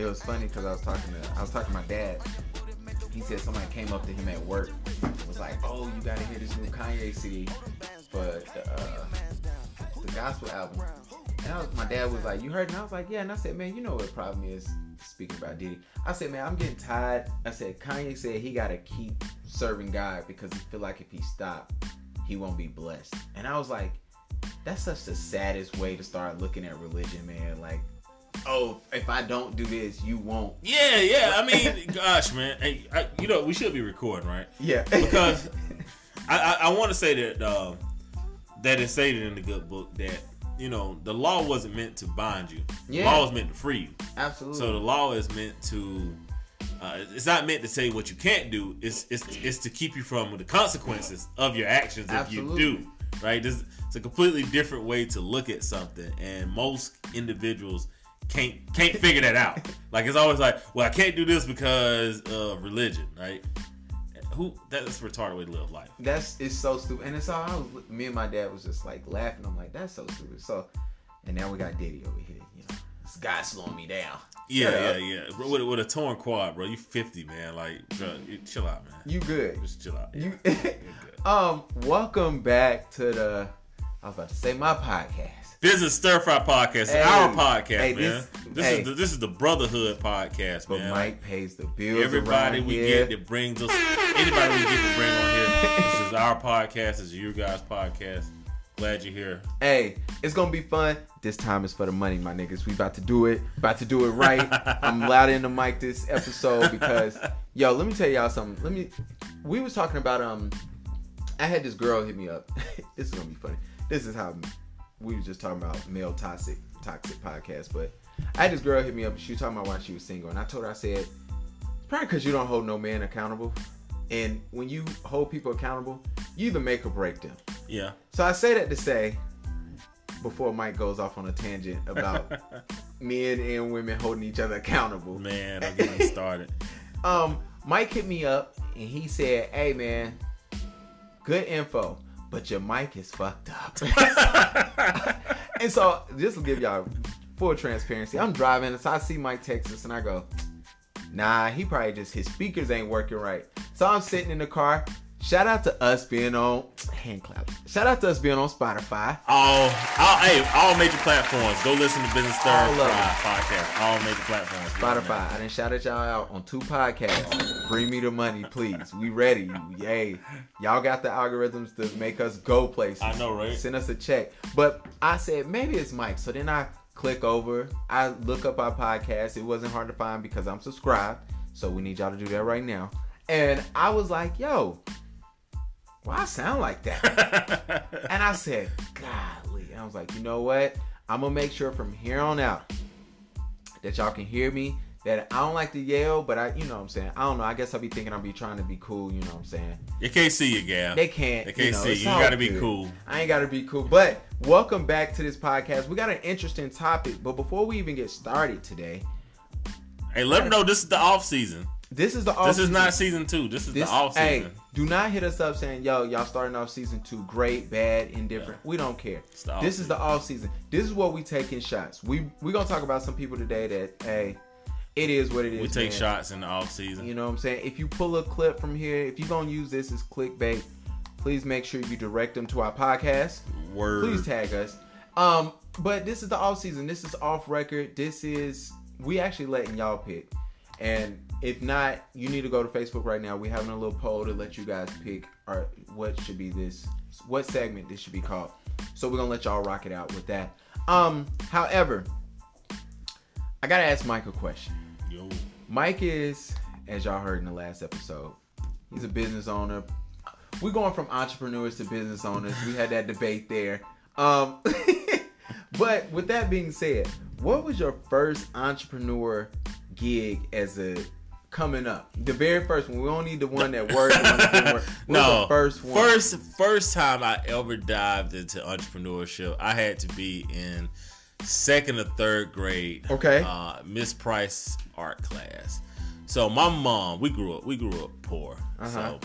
it was funny because I was talking to I was talking to my dad. He said somebody came up to him at work, and was like, "Oh, you gotta hear this new Kanye CD for the, uh, the gospel album." And was, my dad was like, "You heard?" And I was like, "Yeah." And I said, "Man, you know what the problem is." Speaking about Diddy, I said, "Man, I'm getting tired." I said, "Kanye said he gotta keep serving God because he feel like if he stop, he won't be blessed." And I was like, "That's such the saddest way to start looking at religion, man." Like oh, if I don't do this, you won't. Yeah, yeah. I mean, gosh, man. Hey, I, you know, we should be recording, right? Yeah. Because I, I, I want to say that uh, that is stated in the good book that you know the law wasn't meant to bind you. Yeah. The law was meant to free you. Absolutely. So the law is meant to. Uh, it's not meant to say what you can't do. It's it's it's to keep you from the consequences of your actions if Absolutely. you do. Right. This, it's a completely different way to look at something, and most individuals can't can't figure that out. Like it's always like, well, I can't do this because of religion, right? Who that's a retarded way to live life. That's it's so stupid, and it's all. I was, me and my dad was just like laughing. I'm like, that's so stupid. So, and now we got Diddy over here. You know, this guy slowing me down. Yeah, yeah, yeah. Bro, With, a- with a torn quad, bro. You 50, man. Like, bro, you, chill out, man. You good? Just chill out. You. Good. um. Welcome back to the. I was about to say my podcast. This is Stir Fry Podcast. Hey, our podcast, hey, man. this- This, hey. is the, this is the Brotherhood Podcast, But man. Mike pays the bills. Everybody we here. get that brings us, anybody we get to bring on here. This is our podcast. This is your guys' podcast. Glad you're here. Hey, it's gonna be fun. This time is for the money, my niggas. We about to do it. About to do it right. I'm loud in the mic this episode because, yo, let me tell y'all something. Let me. We was talking about um. I had this girl hit me up. this is gonna be funny. This is how we were just talking about male toxic toxic podcast, but I had this girl hit me up. She was talking about why she was single, and I told her I said, it's probably because you don't hold no man accountable. And when you hold people accountable, you either make or break them. Yeah. So I say that to say, before Mike goes off on a tangent about men and women holding each other accountable. Man, I'm getting started. Um, Mike hit me up and he said, "Hey man, good info, but your mic is fucked up." and so just to give y'all full transparency, I'm driving and so I see Mike Texas and I go, "Nah, he probably just his speakers ain't working right." So I'm sitting in the car. Shout out to us being on hand clap. Shout out to us being on Spotify. All, all, hey, all major platforms. Go listen to Business Stir All of Fry them. podcast. All major platforms. Spotify. I didn't shout at y'all out on two podcasts. Bring me the money, please. We ready. Yay. Y'all got the algorithms to make us go places. I know, right? Send us a check. But I said, maybe it's Mike. So then I click over. I look up our podcast. It wasn't hard to find because I'm subscribed. So we need y'all to do that right now. And I was like, yo, why I sound like that? And I said, golly. And I was like, you know what? I'm gonna make sure from here on out that y'all can hear me. That I don't like to yell, but I, you know what I'm saying. I don't know. I guess I'll be thinking I'll be trying to be cool. You know what I'm saying. You can't see you, Gal. They can't. They can't you know, see you. You gotta be cool. I ain't gotta be cool. But welcome back to this podcast. We got an interesting topic. But before we even get started today, Hey, let them know this is the off season. This is the off. This is not season two. This is This, the off hey, season. do not hit us up saying, "Yo, y'all starting off season two, great, bad, indifferent." We don't care. This is the off season. This is what we taking shots. We we gonna talk about some people today that hey, it is what it is. We take man. shots in the off season. You know what I'm saying? If you pull a clip from here, if you're gonna use this as clickbait, please make sure you direct them to our podcast. Word. Please tag us. Um, but this is the off season. This is off record. This is we actually letting y'all pick. And if not, you need to go to Facebook right now. We're having a little poll to let you guys pick or what should be this what segment this should be called. So we're gonna let y'all rock it out with that. Um, however, I gotta ask Mike a question. Yo. Mike is, as y'all heard in the last episode, he's a business owner. We're going from entrepreneurs to business owners. We had that debate there. Um, but with that being said, what was your first entrepreneur gig as a coming up? The very first one. We don't need the one that worked. One that didn't work. No, the first one. First, first time I ever dived into entrepreneurship, I had to be in second or third grade. Okay. Uh, Miss Price art class. So my mom, we grew up, we grew up poor. Uh-huh. So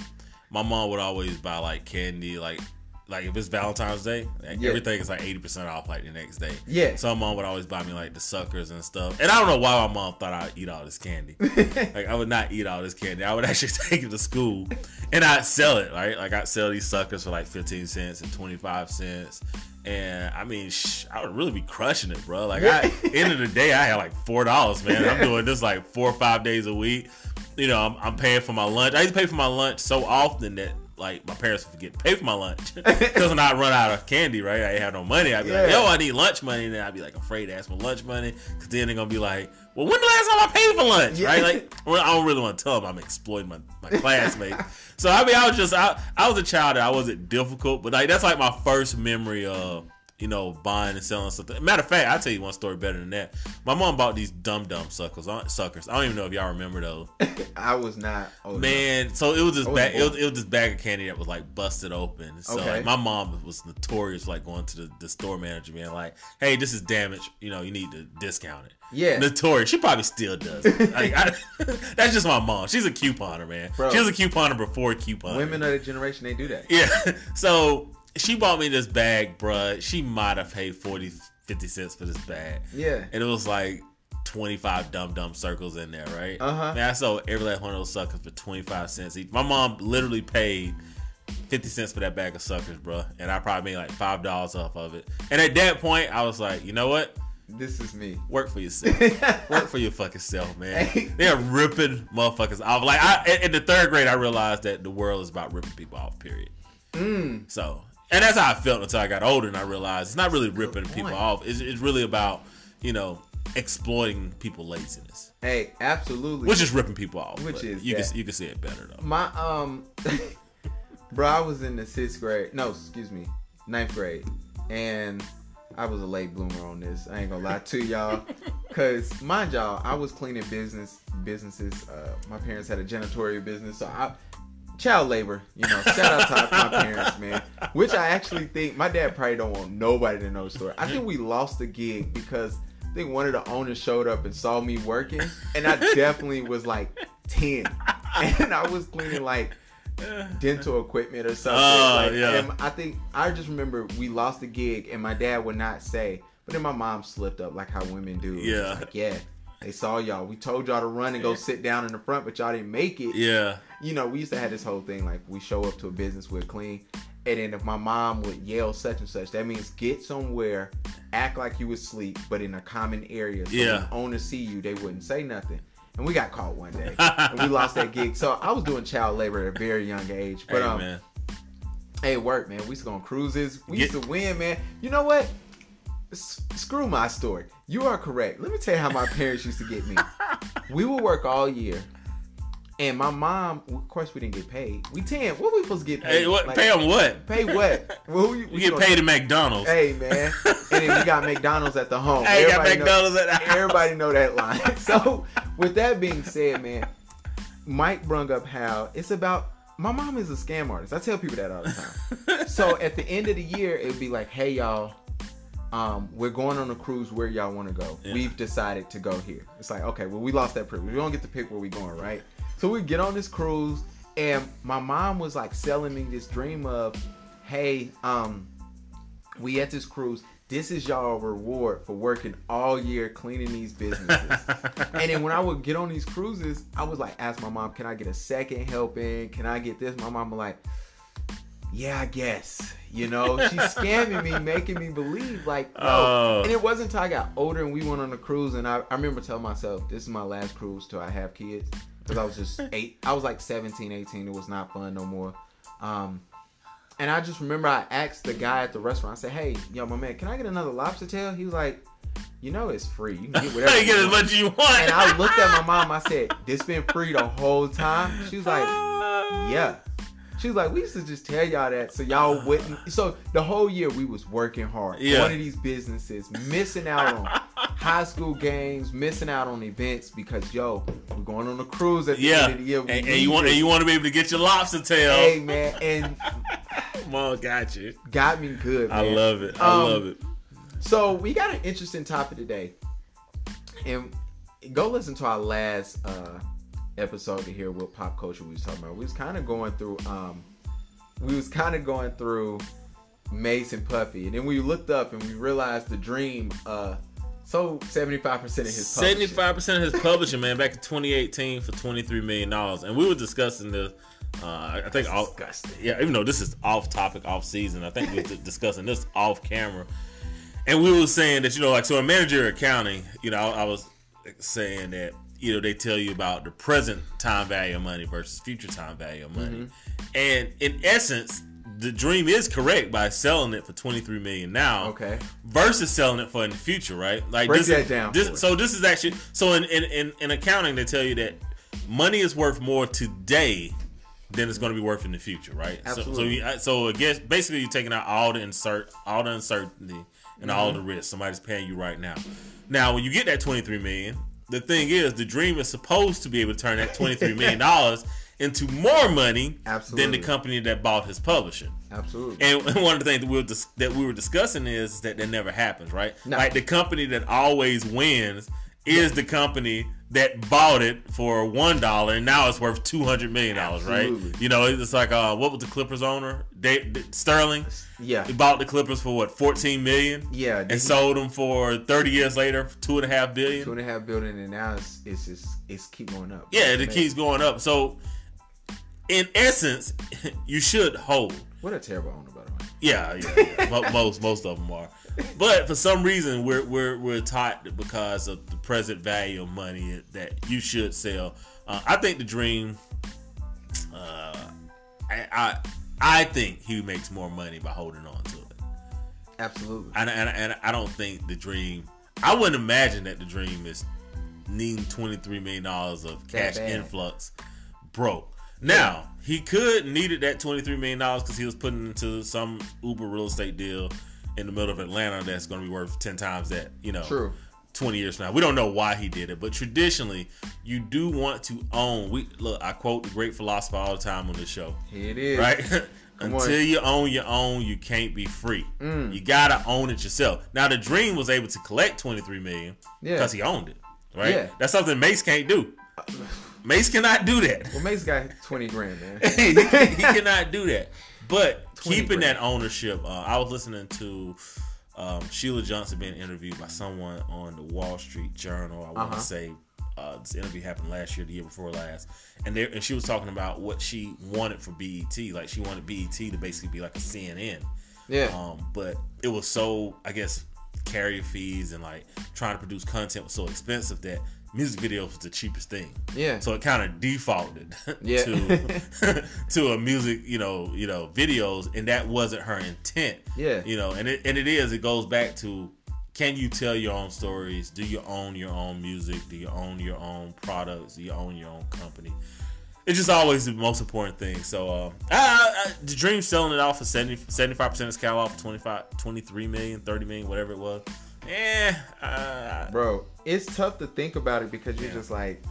my mom would always buy like candy, like like if it's Valentine's Day, like Yeah. everything is like eighty percent off like the next day. Yeah. So my mom would always buy me like the suckers and stuff. And I don't know why my mom thought I'd eat all this candy. like I would not eat all this candy. I would actually take it to school and I'd sell it, right? Like I'd sell these suckers for like fifteen cents and twenty five cents. And I mean, sh- I would really be crushing it, bro. Like, I, end of the day, I had like four dollars, man. I'm doing this like four or five days a week. You know, I'm, I'm paying for my lunch. I used to pay for my lunch so often that like my parents would forget to pay for my lunch because when I run out of candy, right? I ain't have no money. I'd be like, yo, I need lunch money, and then I'd be like afraid to ask for lunch money because then they're gonna be like, well, when the last time I paid for lunch, Yeah. right? Like, I don't really want to tell them I'm exploiting my, my classmates. so I mean, I was just I, I was a child that I wasn't difficult, but like that's like my first memory of you know buying and selling something. Matter of fact, I'll tell you one story better than that. My mom bought these dumb dumb suckers, suckers. I don't even know if y'all remember those. I was not. old enough. Man, so it was this bag. It was, it was this bag of candy that was like busted open. So Okay. like, my mom was notorious like going to the, the store manager, being like, "Hey, this is damaged. You know, you need to discount it." Yeah. notorious. She probably still does. like, I, that's just my mom. She's a couponer, man. Bro. She was a couponer before couponer. Women of the generation, they do that. Yeah. So she bought me this bag, bruh. She might have paid 40, 50 cents for this bag. Yeah. And it was like 25 dumb dumb circles in there, right? Uh-huh. Man, I sold every last one of those suckers for 25 cents each. My mom literally paid 50 cents for that bag of suckers, bruh. And I probably made like $5 off of it. And at that point, I was like, you know what? This is me. Work for yourself. Work for your fucking self, man. Hey. They're ripping motherfuckers off. Like I, in- in the third grade, I realized that the world is about ripping people off. Period. Mm. So, and that's how I felt until I got older and I realized it's not really ripping people off. It's, it's really about you know exploiting people laziness, Hey, absolutely. which is ripping people off. Which is you that. can you can say it better though. my um, bro, I was in the sixth grade. No, excuse me, ninth grade, and I was a late bloomer on this. I ain't gonna lie to y'all, cause mind y'all, I was cleaning business businesses. Uh, my parents had a janitorial business, so I. Child labor, you know. Shout out to my parents, man. Which I actually think my dad probably don't want nobody to know the story. I think we lost the gig because I think one of the owners showed up and saw me working, and I definitely was like ten, and I was cleaning like dental equipment or something. Oh, like, yeah. And I think I just remember we lost the gig, and my dad would not say, but then my mom slipped up like how women do. Yeah. like yeah, they saw y'all. We told y'all to run and go sit down in the front, but y'all didn't make it. Yeah, You know, we used to have this whole thing like we show up to a business, we're clean. And then if my mom would yell such and such, that means get somewhere, act like you was asleep, but in a common area. So Yeah. when owners see you, they wouldn't say nothing. And we got caught one day. and we lost that gig. So I was doing child labor at a very young age. But hey um man, hey, it worked, man. We used to go on cruises. We Get- used to win, man. You know what? S- screw my story. You are correct. Let me tell you how my parents used to get me. We would work all year. And my mom, of course, we didn't get paid. We ten. What we supposed to get paid? hey, what? Like, pay them what? Pay what? What we, We get paid at McDonald's. Hey man, and then we got McDonald's at the home. Hey, got Everybody know- McDonald's at the house. Everybody know that line. So, with that being said, man, Mike brung up how it's about. My mom is a scam artist. I tell people that all the time. so at the end of the year, it'd be like, "Hey y'all, um, we're going on a cruise. Where y'all want to go? Yeah. We've decided to go here." It's like, okay, well, we lost that privilege. We don't get to pick where we going, right? So we get on this cruise, and my mom was like selling me this dream of, "Hey, um, we at this cruise. This is y'all reward for working all year cleaning these businesses." and then when I would get on these cruises, I was like, ask my mom, "Can I get a second helping? Can I get this?" My mom was like, "Yeah, I guess." You know, she's scamming me, making me believe like, no. Oh. And it wasn't until I got older and we went on a cruise, and I, I remember telling myself, "This is my last cruise till I have kids," because I was just eight. I was like 17, 18. It was not fun no more. Um, and I just remember I asked the guy at the restaurant. I said, "Hey, yo, my man, can I get another lobster tail?" He was like, "You know it's free. You can get whatever." you get as much as you want. And I looked at my mom. I said, "This been free the whole time." She was like, "Yeah." She was like, "We used to just tell y'all that so y'all wouldn't." So the whole year we was working hard, Yeah. going to these businesses, missing out on high school games, missing out on events because yo, we're going on a cruise at the Yeah, end of the year. and, and you want and you want to be able to get your lobster tail. Hey man, and Mom got you. got me good. Man. I love it. I Um, love it. So we got an interesting topic today, and go listen to our last uh, episode to hear what pop culture we was talking about. We was kind of going through, um, we was kind of going through Mace and Puffy, and then we looked up and we realized the Dream uh sold seventy five percent of his seventy five percent of his publishing, man, back in 2018 for 23 million dollars, and we were discussing this. Uh, I think all, yeah, even though this is off topic, off season, I think we were discussing this off camera, and we were saying that you know, like, so in manager accounting, you know, I, I was saying that you know they tell you about the present time value of money versus future time value of money, mm-hmm. and in essence, the dream is correct by selling it for 23 million now. Okay. Versus selling it for in the future, right? Like Break this that down. This, so this is actually so in, in, in, in accounting they tell you that money is worth more today than it's going to be worth in the future, right? Absolutely. So, so, so I guess basically you're taking out all the insert, all the uncertainty, and mm-hmm. all the risk. Somebody's paying you right now. Now, when you get that 23 million, the thing is, the dream is supposed to be able to turn that 23 million dollars into more money Absolutely. than the company that bought his publishing. Absolutely. And one of the things that we were, dis- that we were discussing is that that never happens, right? No. Like the company that always wins is the company that bought it for one dollar and now it's worth two hundred million dollars, right? You know, it's like uh, what was the Clippers owner? Sterling. Yeah, he bought the Clippers for what fourteen million. Yeah, and sold them for thirty years later, two and a half billion. Two and a half billion, and now it's it's just it's keep going up. Yeah, it keeps going up. So, in essence, you should hold. What a terrible owner, by the way. Yeah, yeah, yeah. most most of them are but for some reason we're we're we're taught because of the present value of money that you should sell. Uh, I think the dream. Uh, I, I I think he makes more money by holding on to it. Absolutely. And and, and I don't think the dream. I wouldn't imagine that the dream is needing twenty three million dollars of cash influx broke. Now he could needed that twenty three million dollars because he was putting into some Uber real estate deal in the middle of Atlanta that's going to be worth 10 times that, you know. True. 20 years from now. We don't know why he did it, but traditionally, you do want to own. We look, I quote the great philosopher all the time on this show. Here it is. Right? Until you own your own, you can't be free. Mm. You gotta own it yourself. Now, the Dream was able to collect 23 million yeah. because he owned it. Right? Yeah. That's something Mace can't do. Mace cannot do that. Well, Mace got 20 grand, man. he, he cannot do that. But keeping grand. that ownership, uh, I was listening to um, Sheila Johnson being interviewed by someone on the Wall Street Journal. I want to uh-huh. say uh, this interview happened last year, the year before last, and there and she was talking about what she wanted for BET. Like she wanted BET to basically be like a CNN. Yeah. Um, but it was so I guess carrier fees and like trying to produce content was so expensive that music video was the cheapest thing. Yeah. So it kind of defaulted yeah. to to a music, you know, you know, videos, and that wasn't her intent. Yeah. You know, and it and it is. It goes back to can you tell your own stories? Do you own your own music? Do you own your own products? Do you own your own company? It's just always the most important thing. So, uh, I, I, the Dream selling it off for 70, 75% of its catalog for 25, 23 million, 30 million, whatever it was. Eh, uh, bro, it's tough to think about it because you're yeah. just like,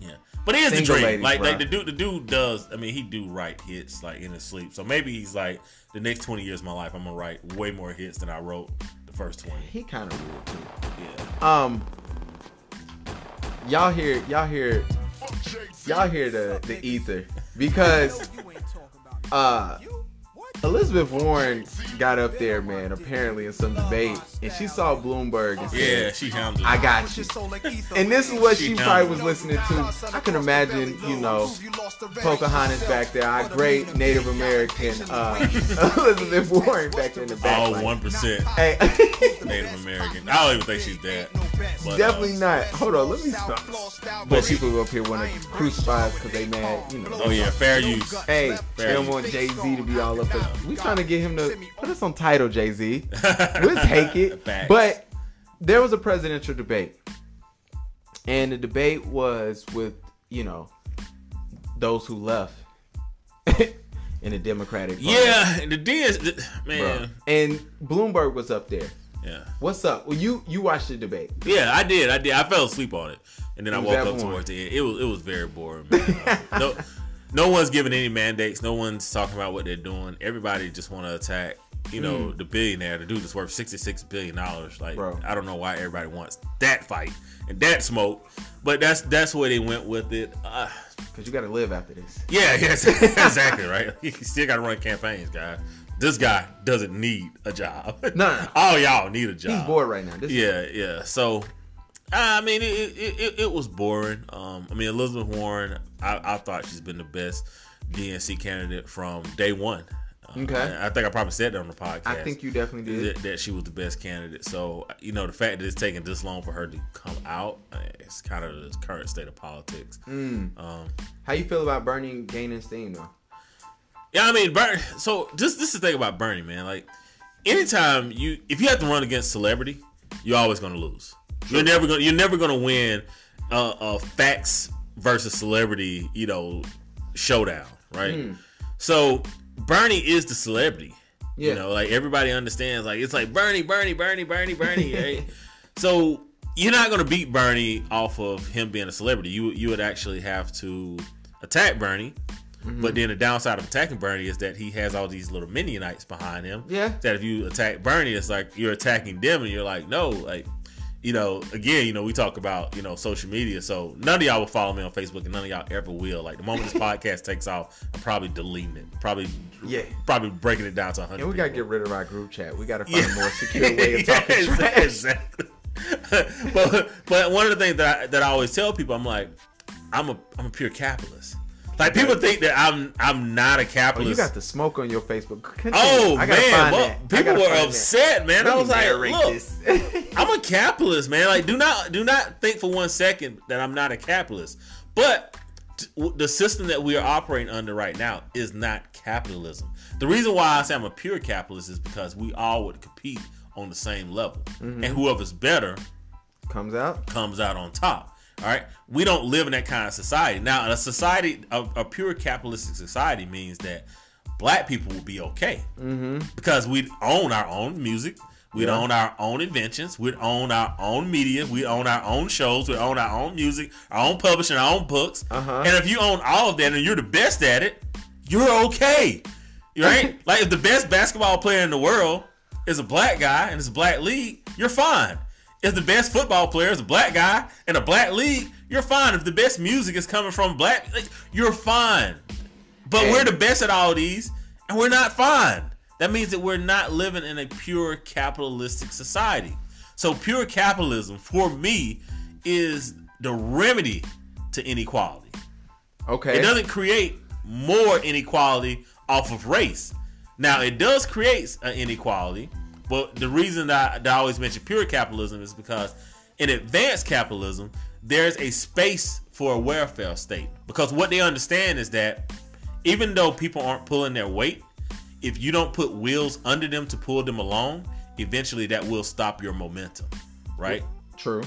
yeah. But he is the dream. Ladies, like, like the dude, the dude does. I mean, he do write hits like in his sleep. So maybe he's like, the next twenty years of my life, I'm gonna write way more hits than I wrote the first twenty. He kind of would too. Yeah. Um. Y'all hear? Y'all hear? Y'all hear the the ether because uh Elizabeth Warren got up there, man, apparently in some debate, and she saw Bloomberg and said, "Yeah, she handled. I got you." And this is what she, she probably was listening to. I can imagine, you know, Pocahontas back there, our great Native American uh, Elizabeth Warren back there in the back. Oh, one percent. Hey, Native American. I don't even think she's dead. But, Definitely uh, not. Hold on, let me stop. But people up here want to crucify us because they mad, you know. Oh yeah, fair use. Hey, fair they don't want Jay Z to be all up. There. We trying to get him to put us on title, Jay Z. We'll take it. But there was a presidential debate, and the debate was with you know those who left in the Democratic Party. Yeah, the D is man, Bro. and Bloomberg was up there. Yeah. What's up? Well, you you watched the debate. Yeah, I did. I did. I fell asleep on it, and then I woke up towards the end. It was it was very boring. Man. no, no one's giving any mandates. No one's talking about what they're doing. Everybody just want to attack. You know, mm. the billionaire, the dude that's worth sixty six billion dollars. Like, Bro. I don't know why everybody wants that fight and that smoke, but that's that's where they went with it. Uh, Cause you got to live after this. Yeah, yes, exactly right. You still got to run campaigns, guy. This guy doesn't need a job. No, no. all y'all need a job. He's bored right now. This is- Yeah, yeah. So, I mean, it it, it, it was boring. Um, I mean, Elizabeth Warren, I, I thought she's been the best DNC candidate from day one. Uh, Okay. I think I probably said that on the podcast. I think you definitely did. that, that she was the best candidate. So, you know, the fact that it's taking this long for her to come out, uh, it's kind of the current state of politics. Mm. Um, How you feel about Bernie gaining steam though? Yeah, I mean, Bernie. So just this is the thing about Bernie, man. Like, anytime you, if you have to run against celebrity, you're always going to lose. You're never going. You're never going to win a, a facts versus celebrity, you know, showdown, right? Hmm. So Bernie is the celebrity. Yeah. You know, like everybody understands. Like it's like Bernie, Bernie, Bernie, Bernie, Bernie. right? So you're not going to beat Bernie off of him being a celebrity. You you would actually have to attack Bernie. Mm-hmm. But then the downside of attacking Bernie is that he has all these little minionites behind him. Yeah. That if you attack Bernie, it's like you're attacking them, and you're like, no, like, you know, again, you know, we talk about you know social media, so none of y'all will follow me on Facebook, and none of y'all ever will. Like the moment this podcast takes off, I'm probably deleting it, probably, Yeah. probably breaking it down to 100. And we gotta people. get rid of our group chat. We gotta find Yeah. a more secure way of Yeah, talking exactly, trash. exactly. but but one of the things that I, that I always tell people, I'm like, I'm a I'm a pure capitalist. Like people think that I'm I'm not a Oh, you got the smoke on your Facebook. Continue. Oh man, find well, that. People were find that. upset, man. Let I was like, look. I'm a capitalist, man. Like, do not do not think for one second that I'm not a capitalist. But the system that we are operating under right now is not capitalism. The reason why I say I'm a pure capitalist is because we all would compete on the same level, Mm-hmm. and whoever's better Comes out. comes out on top. All right, we don't live in that kind of society. Now, a society, a, a pure capitalistic society, means that black people will be okay Mm-hmm. because we own our own music, we Yeah. own our own inventions, we own our own media, we own our own shows, we own our own music, our own publishing, our own books. Uh-huh. And if you own all of that and you're the best at it, you're okay, right? like if the best basketball player in the world is a black guy and it's a black league, you're fine. If the best football player is a black guy in a black league, you're fine. If the best music is coming from black, like, you're fine. But And- we're the best at all these, and we're not fine. That means that we're not living in a pure capitalistic society. So pure capitalism for me is the remedy to inequality. Okay. It doesn't create more inequality off of race. Now it does create an inequality, but the reason that I, that I always mention pure capitalism is because in advanced capitalism, there's a space for a welfare state. Because what they understand is that even though people aren't pulling their weight, if you don't put wheels under them to pull them along, eventually that will stop your momentum. Right? True.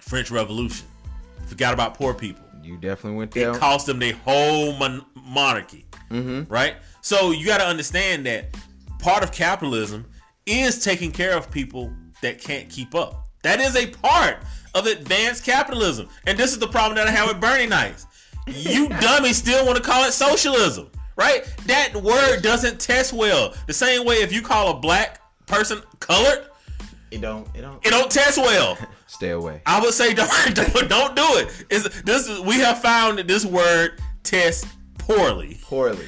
French Revolution. Forgot about poor people You definitely went there. it cost them their whole mon- monarchy, Mm-hmm. right? So you got to understand that part of capitalism is taking care of people that can't keep up. That is a part of advanced capitalism, and this is the problem that I have with Bernie Nights. You dummies still want to call it socialism, right? That word doesn't test well. The same way if you call a black person colored, It don't. It don't. it don't test well. Stay away. I would say don't don't, don't do it. Is this we have found that this word tests poorly. Poorly.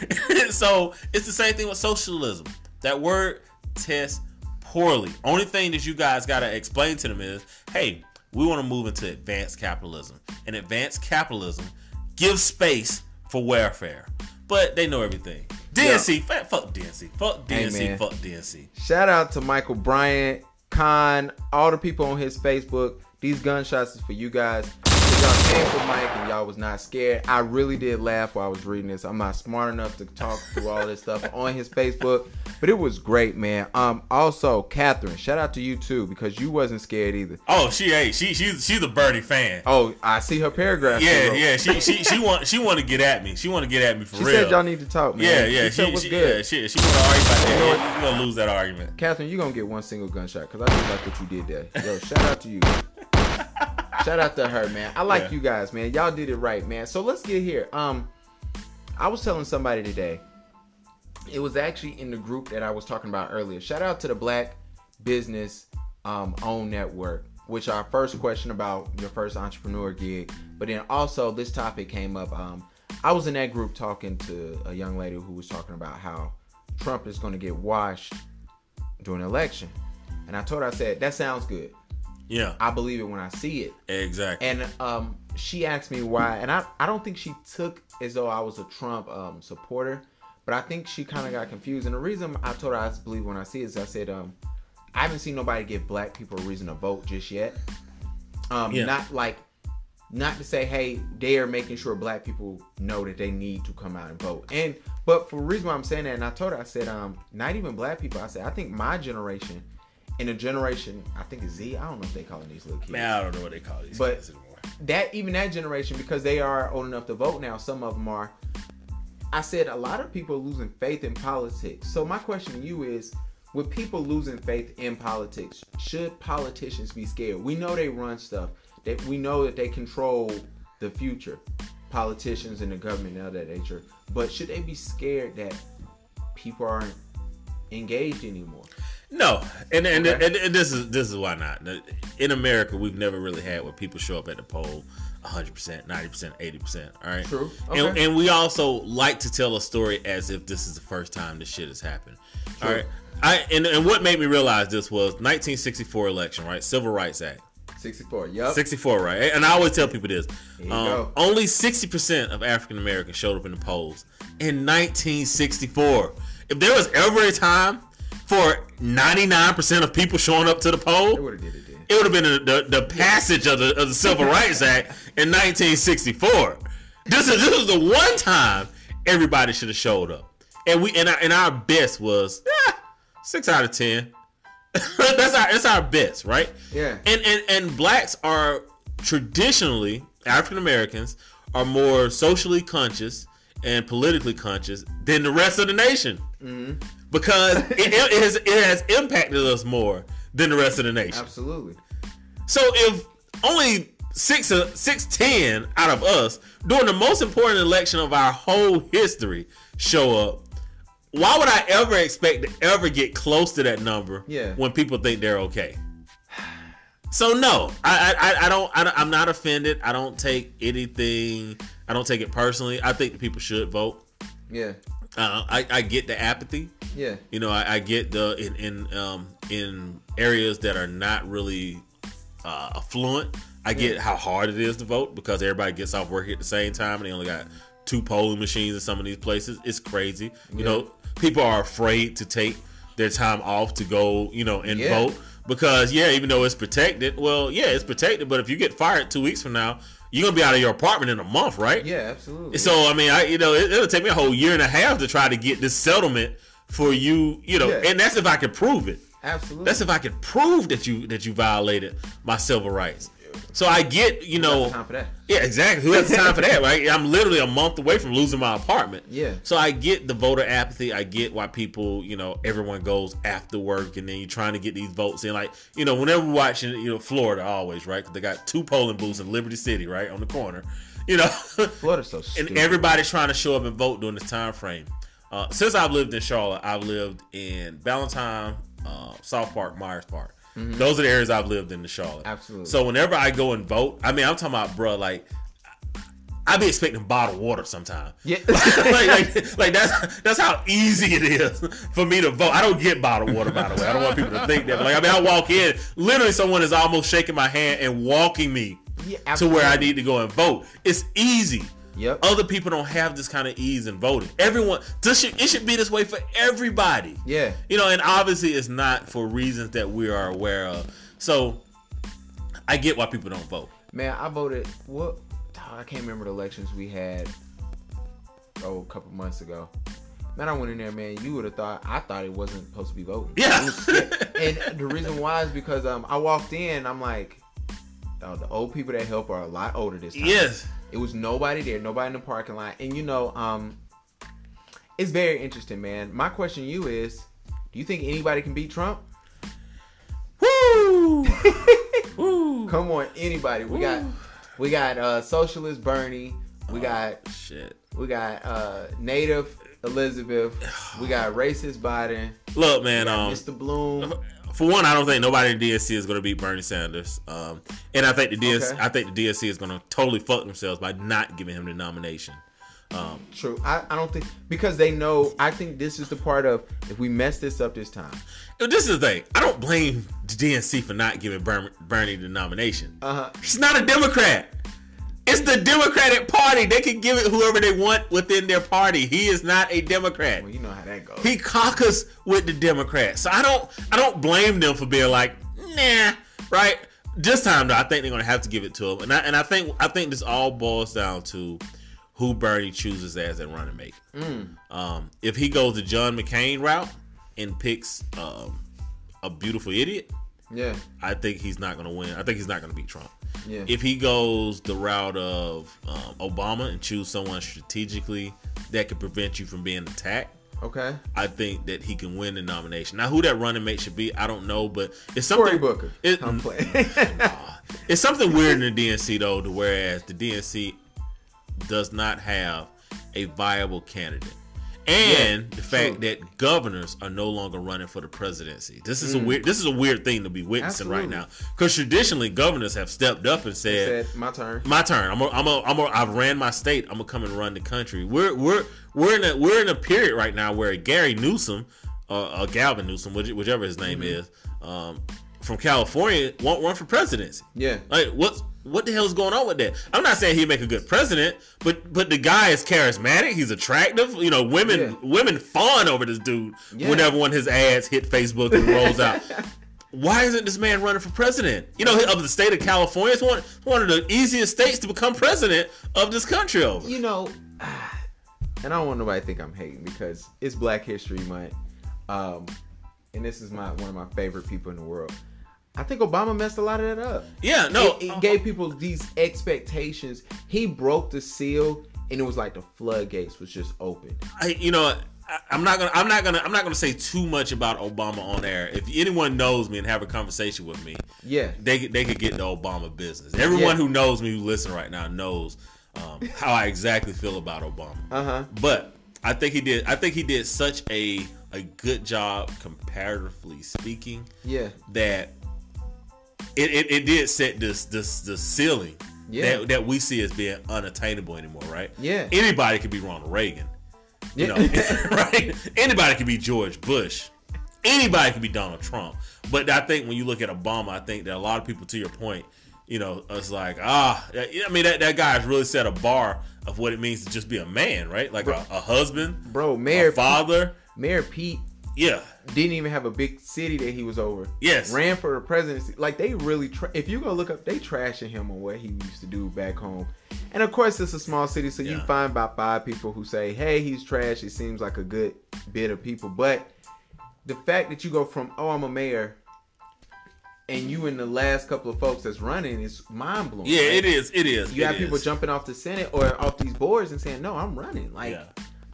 so it's the same thing with socialism. That word tests poorly. Only thing that you guys gotta explain to them is, hey, we want to move into advanced capitalism. And advanced capitalism gives space for welfare. But they know everything. DNC, fa- fuck DNC, fuck DNC, man. fuck DNC. Shout out to Michael Bryant, Khan, all the people on his Facebook. These gunshots is for you guys. For Mike and y'all was not scared. I really did laugh while I was reading this. I'm not smart enough to talk through all this stuff on his Facebook, but it was great, man. Um, also Catherine, shout out to you too because you wasn't scared either. Oh, she ain't. She she's she's a Bernie fan. Oh, I see her paragraph. Yeah, she yeah. She she she want she want to get at me. She want to get at me for She real. said y'all need to talk, man. yeah, yeah. She said what's she, good. yeah, she she want to argue about that. You gonna lose that argument. Catherine, you gonna get one single gunshot because I just like what you did there. Yo, shout out to you. shout out to her, man. I like Yeah. you guys, man. Y'all did it right, man. So let's get here. Um, I was telling somebody today. It was actually in the group that I was talking about earlier. Shout out to the Black Business um, Own Network, which our first question about your first entrepreneur gig, but then also this topic came up. Um, I was in that group talking to a young lady who was talking about how Trump is going to get washed during the election. And I told her, I said, that sounds good. Yeah, I believe it when I see it. exactly. And um, she asked me why, and I, I don't think she took as though I was a Trump um, supporter, but I think she kind of got confused. And the reason I told her I believe when I see it is I said, um, I haven't seen nobody give black people a reason to vote just yet. Um, Yeah. Not like, not to say, hey, they are making sure black people know that they need to come out and vote. And but for the reason why I'm saying that, and I told her, I said, um, not even black people. I said, I think my generation, and a generation, I think it's Z. I don't know if they calling these little kids. Man, I don't know what they call these But- kids anymore. that even that generation because they are old enough to vote now some of them are. I said a lot of people are losing faith in politics. So my question to you is with people losing faith in politics should politicians be scared? We know they run stuff. That we know that they control the future. Politicians and the government and all that nature. But should they be scared that people aren't engaged anymore No, and and, Okay. and and this is this is why not. In America, we've never really had where people show up at the poll 100 percent, 90 percent, 80 percent. All right, True. And, Okay. and we also like to tell a story as if this is the first time this shit has happened. All True. right, I and, and what made me realize this was 1964 election, right? Civil Rights Act. 64 yep 64, right? And I always tell people this. Um, only 60% of African Americans showed up in the polls in 1964. If there was ever a time for 99% of people showing up to the poll, it would have been the, the, the passage of the, of the Civil Rights Act in 1964. This is this is the one time everybody should have showed up, and we and our, and our best was eh, six out of ten. that's our that's our best, right? Yeah. And and and blacks are traditionally African Americans are more socially conscious and politically conscious than the rest of the nation because it, it has it has impacted us more than the rest of the nation. absolutely So if only six six ten out of us during the most important election of our whole history show up, why would I ever expect to ever get close to that number? Yeah. When people think they're okay. So no, I I, I don't I, don't- I'm not offended. I don't take anything. I don't take it personally. I think the people should vote. yeah Uh, I I get the apathy. yeah You know, I, I get the in in um in areas that are not really uh, affluent. I get how hard it is to vote because everybody gets off work at the same time and they only got two polling machines in some of these places. It's crazy. You know, people are afraid to take their time off to go, you know, and Yeah. vote because yeah, even though it's protected, well, yeah, it's protected. But if you get fired two weeks from now, you're gonna be out of your apartment in a month, right? Yeah, absolutely. So I mean, I you know, it, it'll take me a whole year and a half to try to get this settlement for you, you know, Yeah. and that's if I can prove it. absolutely. That's if I can prove that you that you violated my civil rights. So I get, you know, time for that. yeah, exactly. Who has time for that, right? I'm literally a month away from losing my apartment. Yeah. So I get the voter apathy. I get why people, you know, everyone goes after work and then you're trying to get these votes in. Like, you know, whenever we're watching, you know, Florida always, right? 'Cause they got two polling booths in Liberty City, right, on the corner. You know, Florida's so stupid. and everybody's trying to show up and vote during this time frame. Uh, since I've lived in Charlotte, I've lived in Ballantyne, uh, South Park, Myers Park. Mm-hmm. Those are the areas I've lived in the Charlotte. Absolutely. So whenever I go and vote, I mean, I'm talking about, bro, like I be expecting bottled water sometimes. Yeah. like, like, like that's that's how easy it is for me to vote. I don't get bottled water, by the way. I don't want people to think that. But like, I mean, I walk in, literally, someone is almost shaking my hand and walking me Yeah, to where I need to go and vote. It's easy. Yep. Other people don't have this kind of ease in voting. Everyone, this should, it should be this way for everybody. Yeah. You know, and obviously it's not for reasons that we are aware of. So I get why people don't vote. Man, I voted. What? I can't remember the elections we had. Oh, a couple months ago. Man, I went in there, man. You would have thought I thought it wasn't supposed to be voting. Yeah. And the reason why is because um I walked in. I'm like, oh, the old people that help are a lot older this time. Yes. It was nobody there, nobody in the parking lot. And you know, um, it's very interesting, man. My question to you is, do you think anybody can beat Trump? Woo! Woo! Come on, anybody. We got we got uh socialist Bernie. We got Shit. we got uh native Elizabeth. We got racist Biden. Look, man. Um, Mr. Bloom. For one, I don't think nobody in DNC is going to beat Bernie Sanders. Um, and I think the DNC, Okay. I think the DNC is going to totally fuck themselves by not giving him the nomination. Um, True. I, I don't think because they know. I think this is the part of if we mess this up this time. this is the thing. I don't blame the DNC for not giving Ber- Bernie the nomination. Uh huh. He's not a Democrat. It's the Democratic Party. They can give it whoever they want within their party. He is not a Democrat. Well, you know how that goes. He caucus with the Democrats. So I don't I don't blame them for being like, nah, right? This time though, I think they're gonna have to give it to him. And I and I think I think this all boils down to who Bernie chooses as a running mate. Um, if he goes the John McCain route and picks um, a beautiful idiot, yeah. I think he's not going to win. I think he's not going to beat Trump. Yeah. If he goes the route of um, Obama and choose someone strategically that could prevent you from being attacked, Okay. I think that he can win the nomination. Now, who that running mate should be, I don't know, but it's something. Cory. Booker. It, I'm playing. it's something weird in the DNC though, to whereas the DNC does not have a viable candidate. And Yeah, the fact true. that governors are no longer running for the presidency. This is a weird this is a weird thing to be witnessing right Mm. Now. Because traditionally governors have stepped up and said, Said my turn. my turn. I'm a, I'm a, I'm a, I've ran my state. I'm gonna come and run the country. We're we're we're in a we're in a period right now where Gary Newsom, uh, uh Galvin Newsom, whichever his name Mm-hmm. is, um, from California, won't run for presidency. Yeah. Like what what the hell is going on with that? I'm not saying he'd make a good president, but but the guy is charismatic. He's attractive. You know, women Yeah. women fawn over this dude Yeah. whenever one of his ads hit Facebook and rolls out. Why isn't this man running for president? You know, of the state of California, it's one one of the easiest states to become president of this country. Over. You know, and I don't want nobody to think I'm hating because it's Black History Month, um, and this is my one of my favorite people in the world. I think Obama messed a lot of that up. Yeah, no, it, it gave people these expectations. He broke the seal, and it was like the floodgates was just open. I, you know, I, I'm not gonna, I'm not gonna, I'm not gonna say too much about Obama on air. If anyone knows me and have a conversation with me, Yeah, they could- they could get the Obama business. Everyone Yeah. who knows me, who listen right now, knows um, how I exactly feel about Obama. uh huh. But I think he did. I think he did such a a good job, comparatively speaking, Yeah, that it, it, it did set this this the ceiling Yeah. that, that we see as being unattainable anymore, right? Yeah. Anybody could be Ronald Reagan. You know, right? Anybody could be George Bush. Anybody could be Donald Trump. But I think when you look at Obama, I think that a lot of people, to your point, you know, it's like, ah, I mean, that, that guy has really set a bar of what it means to just be a man, right? Like a, a husband, bro, a Mayor father. Mayor Pete Yeah. didn't even have a big city that he was over. Yes. ran for the presidency. Like they really, tra- if you go look up, they trashing him on what he used to do back home. And of course, it's a small city, so you find about five people who say, "Hey, he's trash." It seems like a good bit of people, but the fact that you go from, "Oh, I'm a mayor," and you and the last couple of folks that's running is mind blowing. Yeah, it is. It is. You it have people jumping off the Senate or off these boards and saying, "No, I'm running." Like. Yeah.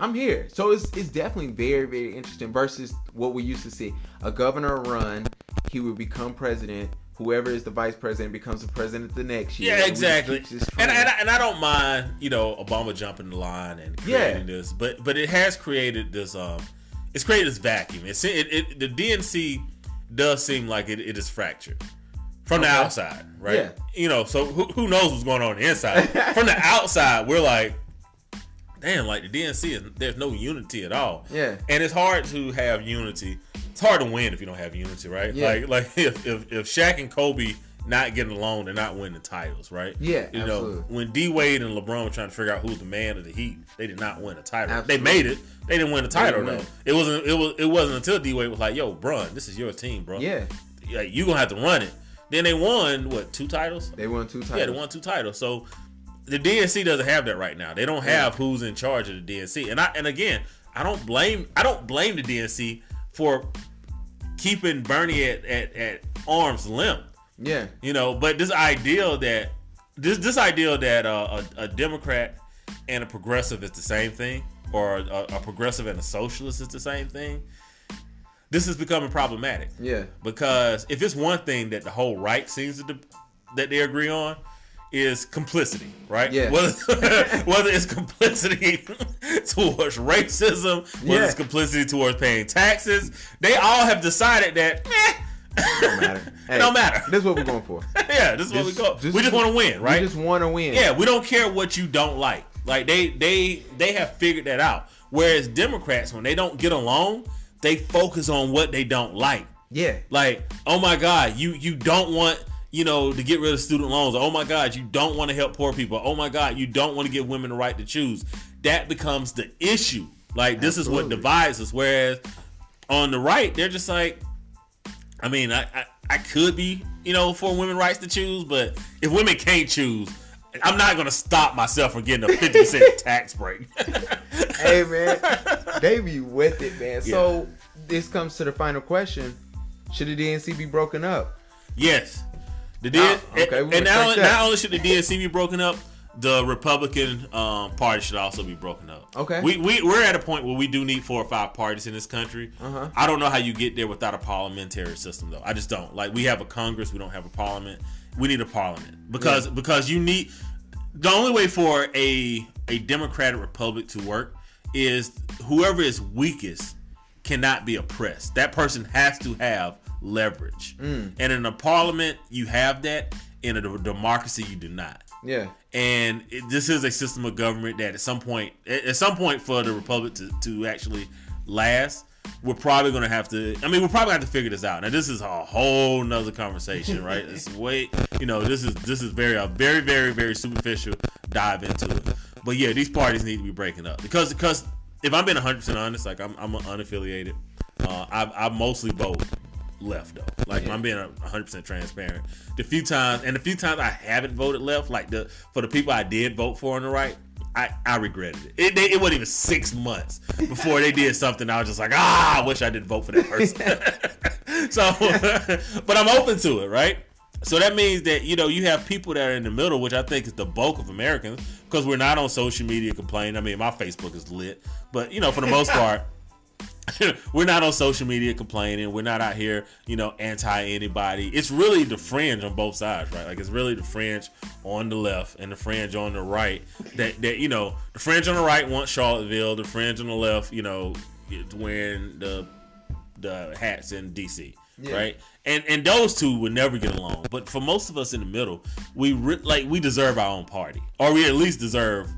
I'm here. So it's it's definitely very, very interesting versus what we used to see. A governor run, he would become president. Whoever is the vice president becomes the president the next year. Yeah, And we just exactly. And, and, I, and I don't mind, you know, Obama jumping the line and creating Yeah. this, but but it has created this um, it's created this vacuum. It's it, it the DNC does seem like it, it is fractured from the outside, right? Yeah. You know, so who, who knows what's going on, on the inside? from the outside, we're like, damn, like the DNC is there's no unity at all. Yeah. and it's hard to have unity. It's hard to win if you don't have unity, right? Yeah. Like like if if, if Shaq and Kobe not getting along, they're not winning titles, right? Yeah, you absolutely. know when D Wade and LeBron were trying to figure out who's the man of the Heat, they did not win a title. Absolutely. They made it, they didn't win a title though. It wasn't it was it wasn't until D Wade was like, "Yo, Bron, this is your team, bro. yeah, yeah, you gonna have to run it." Then they won what two titles? they won two titles. Yeah, they won two titles. So the DNC doesn't have that right now. They don't have who's in charge of the DNC. And I and again, I don't blame I don't blame the DNC for keeping Bernie at, at, at arm's length. Yeah, You know, but this ideal that this this ideal that uh, a, a Democrat and a progressive is the same thing, or a, a progressive and a socialist is the same thing. This is becoming problematic yeah, because if it's one thing that the whole right seems to that they agree on is complicity, right? Yeah. Whether, whether it's complicity towards racism, whether Yeah. it's complicity towards paying taxes, they all have decided that eh, don't matter. it don't matter. This is what we're going for. yeah, this is what we go. we just want to win, right? We just want to win. yeah, we don't care what you don't like. Like they they they have figured that out. Whereas Democrats, when they don't get along, they focus on what they don't like. Yeah. Like, oh my God, you you don't want you know to get rid of student loans. Oh my God, you don't want to help poor people. Oh my God, you don't want to give women the right to choose. That becomes the issue. Like this is what divides us. Whereas on the right, they're just like, I mean, I, I I could be you know for women rights to choose, but if women can't choose. I'm not gonna stop myself from getting a 50% tax break. hey man, they be with it, man. So this comes to the final question: Should the DNC be broken up? Yes. The DN- okay, we and respect not, not only should the DNC be broken up, the Republican um, Party should also be broken up. Okay. We, we, we're at a point where we do need four or five parties in this country. Uh-huh. I don't know how you get there without a parliamentary system, though. I just don't. Like, we have a Congress, we don't have a parliament. We need a parliament. Because because you need. The only way for a, a Democratic Republic to work is whoever is weakest cannot be oppressed. That person has to have leverage. Mm. And in a parliament, you have that. In a democracy, you do not. Yeah. And it, this is a system of government that at some point, at some point, for the republic to, to actually last, we're probably going to have to. I mean, we're probably have to figure this out. Now, this is a whole nother conversation, right? It's way, you know, this is this is very a very very very superficial dive into it. But yeah, these parties need to be breaking up because because if I'm being 100 percent honest, like I'm I'm unaffiliated. Uh, I I mostly vote left though. Like I'm being 100 percent transparent. The few times and the few times I haven't voted left, like the for the people I did vote for on the right. I, I regretted it. It, they, it wasn't even six months before they did something. I was just like, ah, I wish I didn't vote for that person. so, but I'm open to it, right? So that means that you know you have people that are in the middle, which I think is the bulk of Americans, because we're not on social media complaining. I mean, my Facebook is lit, but you know, for the most part, we're not on social media complaining. We're not out here, you know, anti anybody. It's really the fringe on both sides, right? Like it's really the fringe on the left and the fringe on the right. That that you know, the fringe on the right wants Charlottesville. The fringe on the left, you know, wearing the the hats in DC, Yeah. right? And and those two would never get along. But for most of us in the middle, we re- like we deserve our own party, or we at least deserve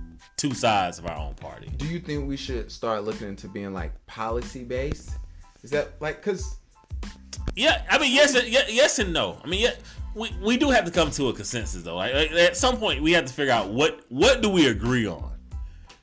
two sides of our own party. Do you think we should start looking into being like policy based? Is that like because Yeah, I mean, yes, and- yes, and no. I mean, yeah, we, we do have to come to a consensus though. Like, like, at some point, we have to figure out what what do we agree on.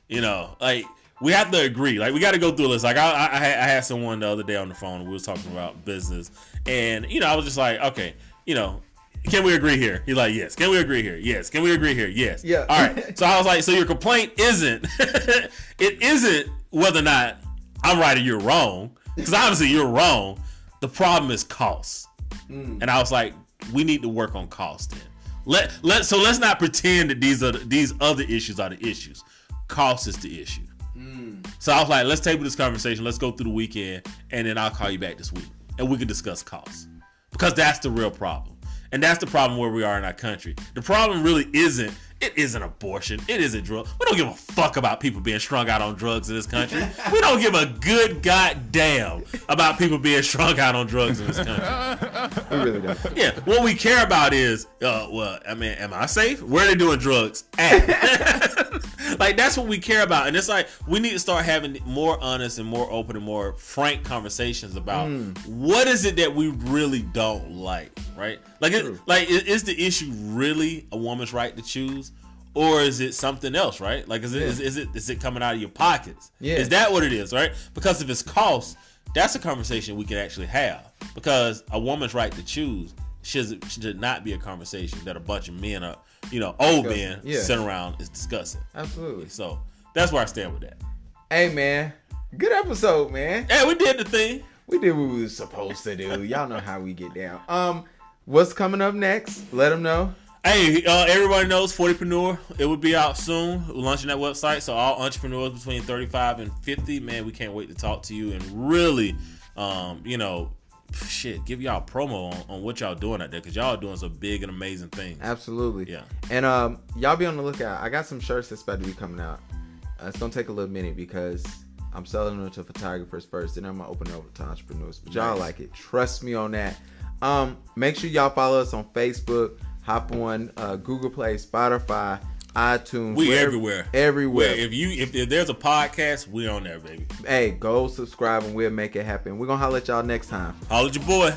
You know, like we have to agree. Like we got to go through this. Like I, I, I had- I had someone the other day on the phone. We was talking about business, and you know, I was just like, okay, you know. Can we agree here? He's like, yes. Can we agree here? Yes. Can we agree here? Yes. Yeah. All right. So I was like, so your complaint isn't, it isn't whether or not I'm right or you're wrong, because obviously you're wrong. The problem is cost. Mm. And I was like, we need to work on cost then. Let let so let's not pretend that these are the, these other issues are the issues. Cost is the issue. Mm. So I was like, let's table this conversation. Let's go through the weekend, and then I'll call you back this week, and we can discuss costs because that's the real problem, and that's the problem where we are in our country. The problem really isn't. It isn't abortion. It isn't drug. We don't give a fuck about people being strung out on drugs in this country. we don't give a good goddamn about people being strung out on drugs in this country. we really don't? Yeah, what we care about is, uh, well, I mean, am I safe? Where are they doing drugs at? like that's what we care about, and it's like we need to start having more honest and more open and more frank conversations about what is it that we really don't like, right? Like, it, like is the issue really a woman's right to choose? Or is it something else, right? Like, is it, Yeah. is, is it is it coming out of your pockets? Yeah. Is that what it is, right? Because if it's cost, that's a conversation we can actually have. Because a woman's right to choose should should not be a conversation that a bunch of men are, you know, old Discussing, men yeah. sit around is discussing. Absolutely. So that's where I stand with that. Hey man, good episode, man. Hey, we did the thing. We did what we was supposed to do. Y'all know how we get down. Um, what's coming up next? Let them know. Hey, uh, everybody knows 40preneur. It will be out soon. We're launching that website. So all entrepreneurs between 35 and 50, man, we can't wait to talk to you and really, um, you know, shit, give y'all a promo on, on what y'all doing out there because y'all are doing some big and amazing things. Absolutely. Yeah. And um, y'all be on the lookout. I got some shirts that's about to be coming out. Uh, it's gonna take a little minute because I'm selling them to photographers first, then I'm gonna open it over to entrepreneurs. But y'all Nice. like it. Trust me on that. Um, make sure y'all follow us on Facebook. Hop on uh, Google Play, Spotify, iTunes. We everywhere. Everywhere. Where if you if, if there's a podcast, we on there, baby. Hey, go subscribe and we'll make it happen. We're gonna holler at y'all next time. Holler at your boy.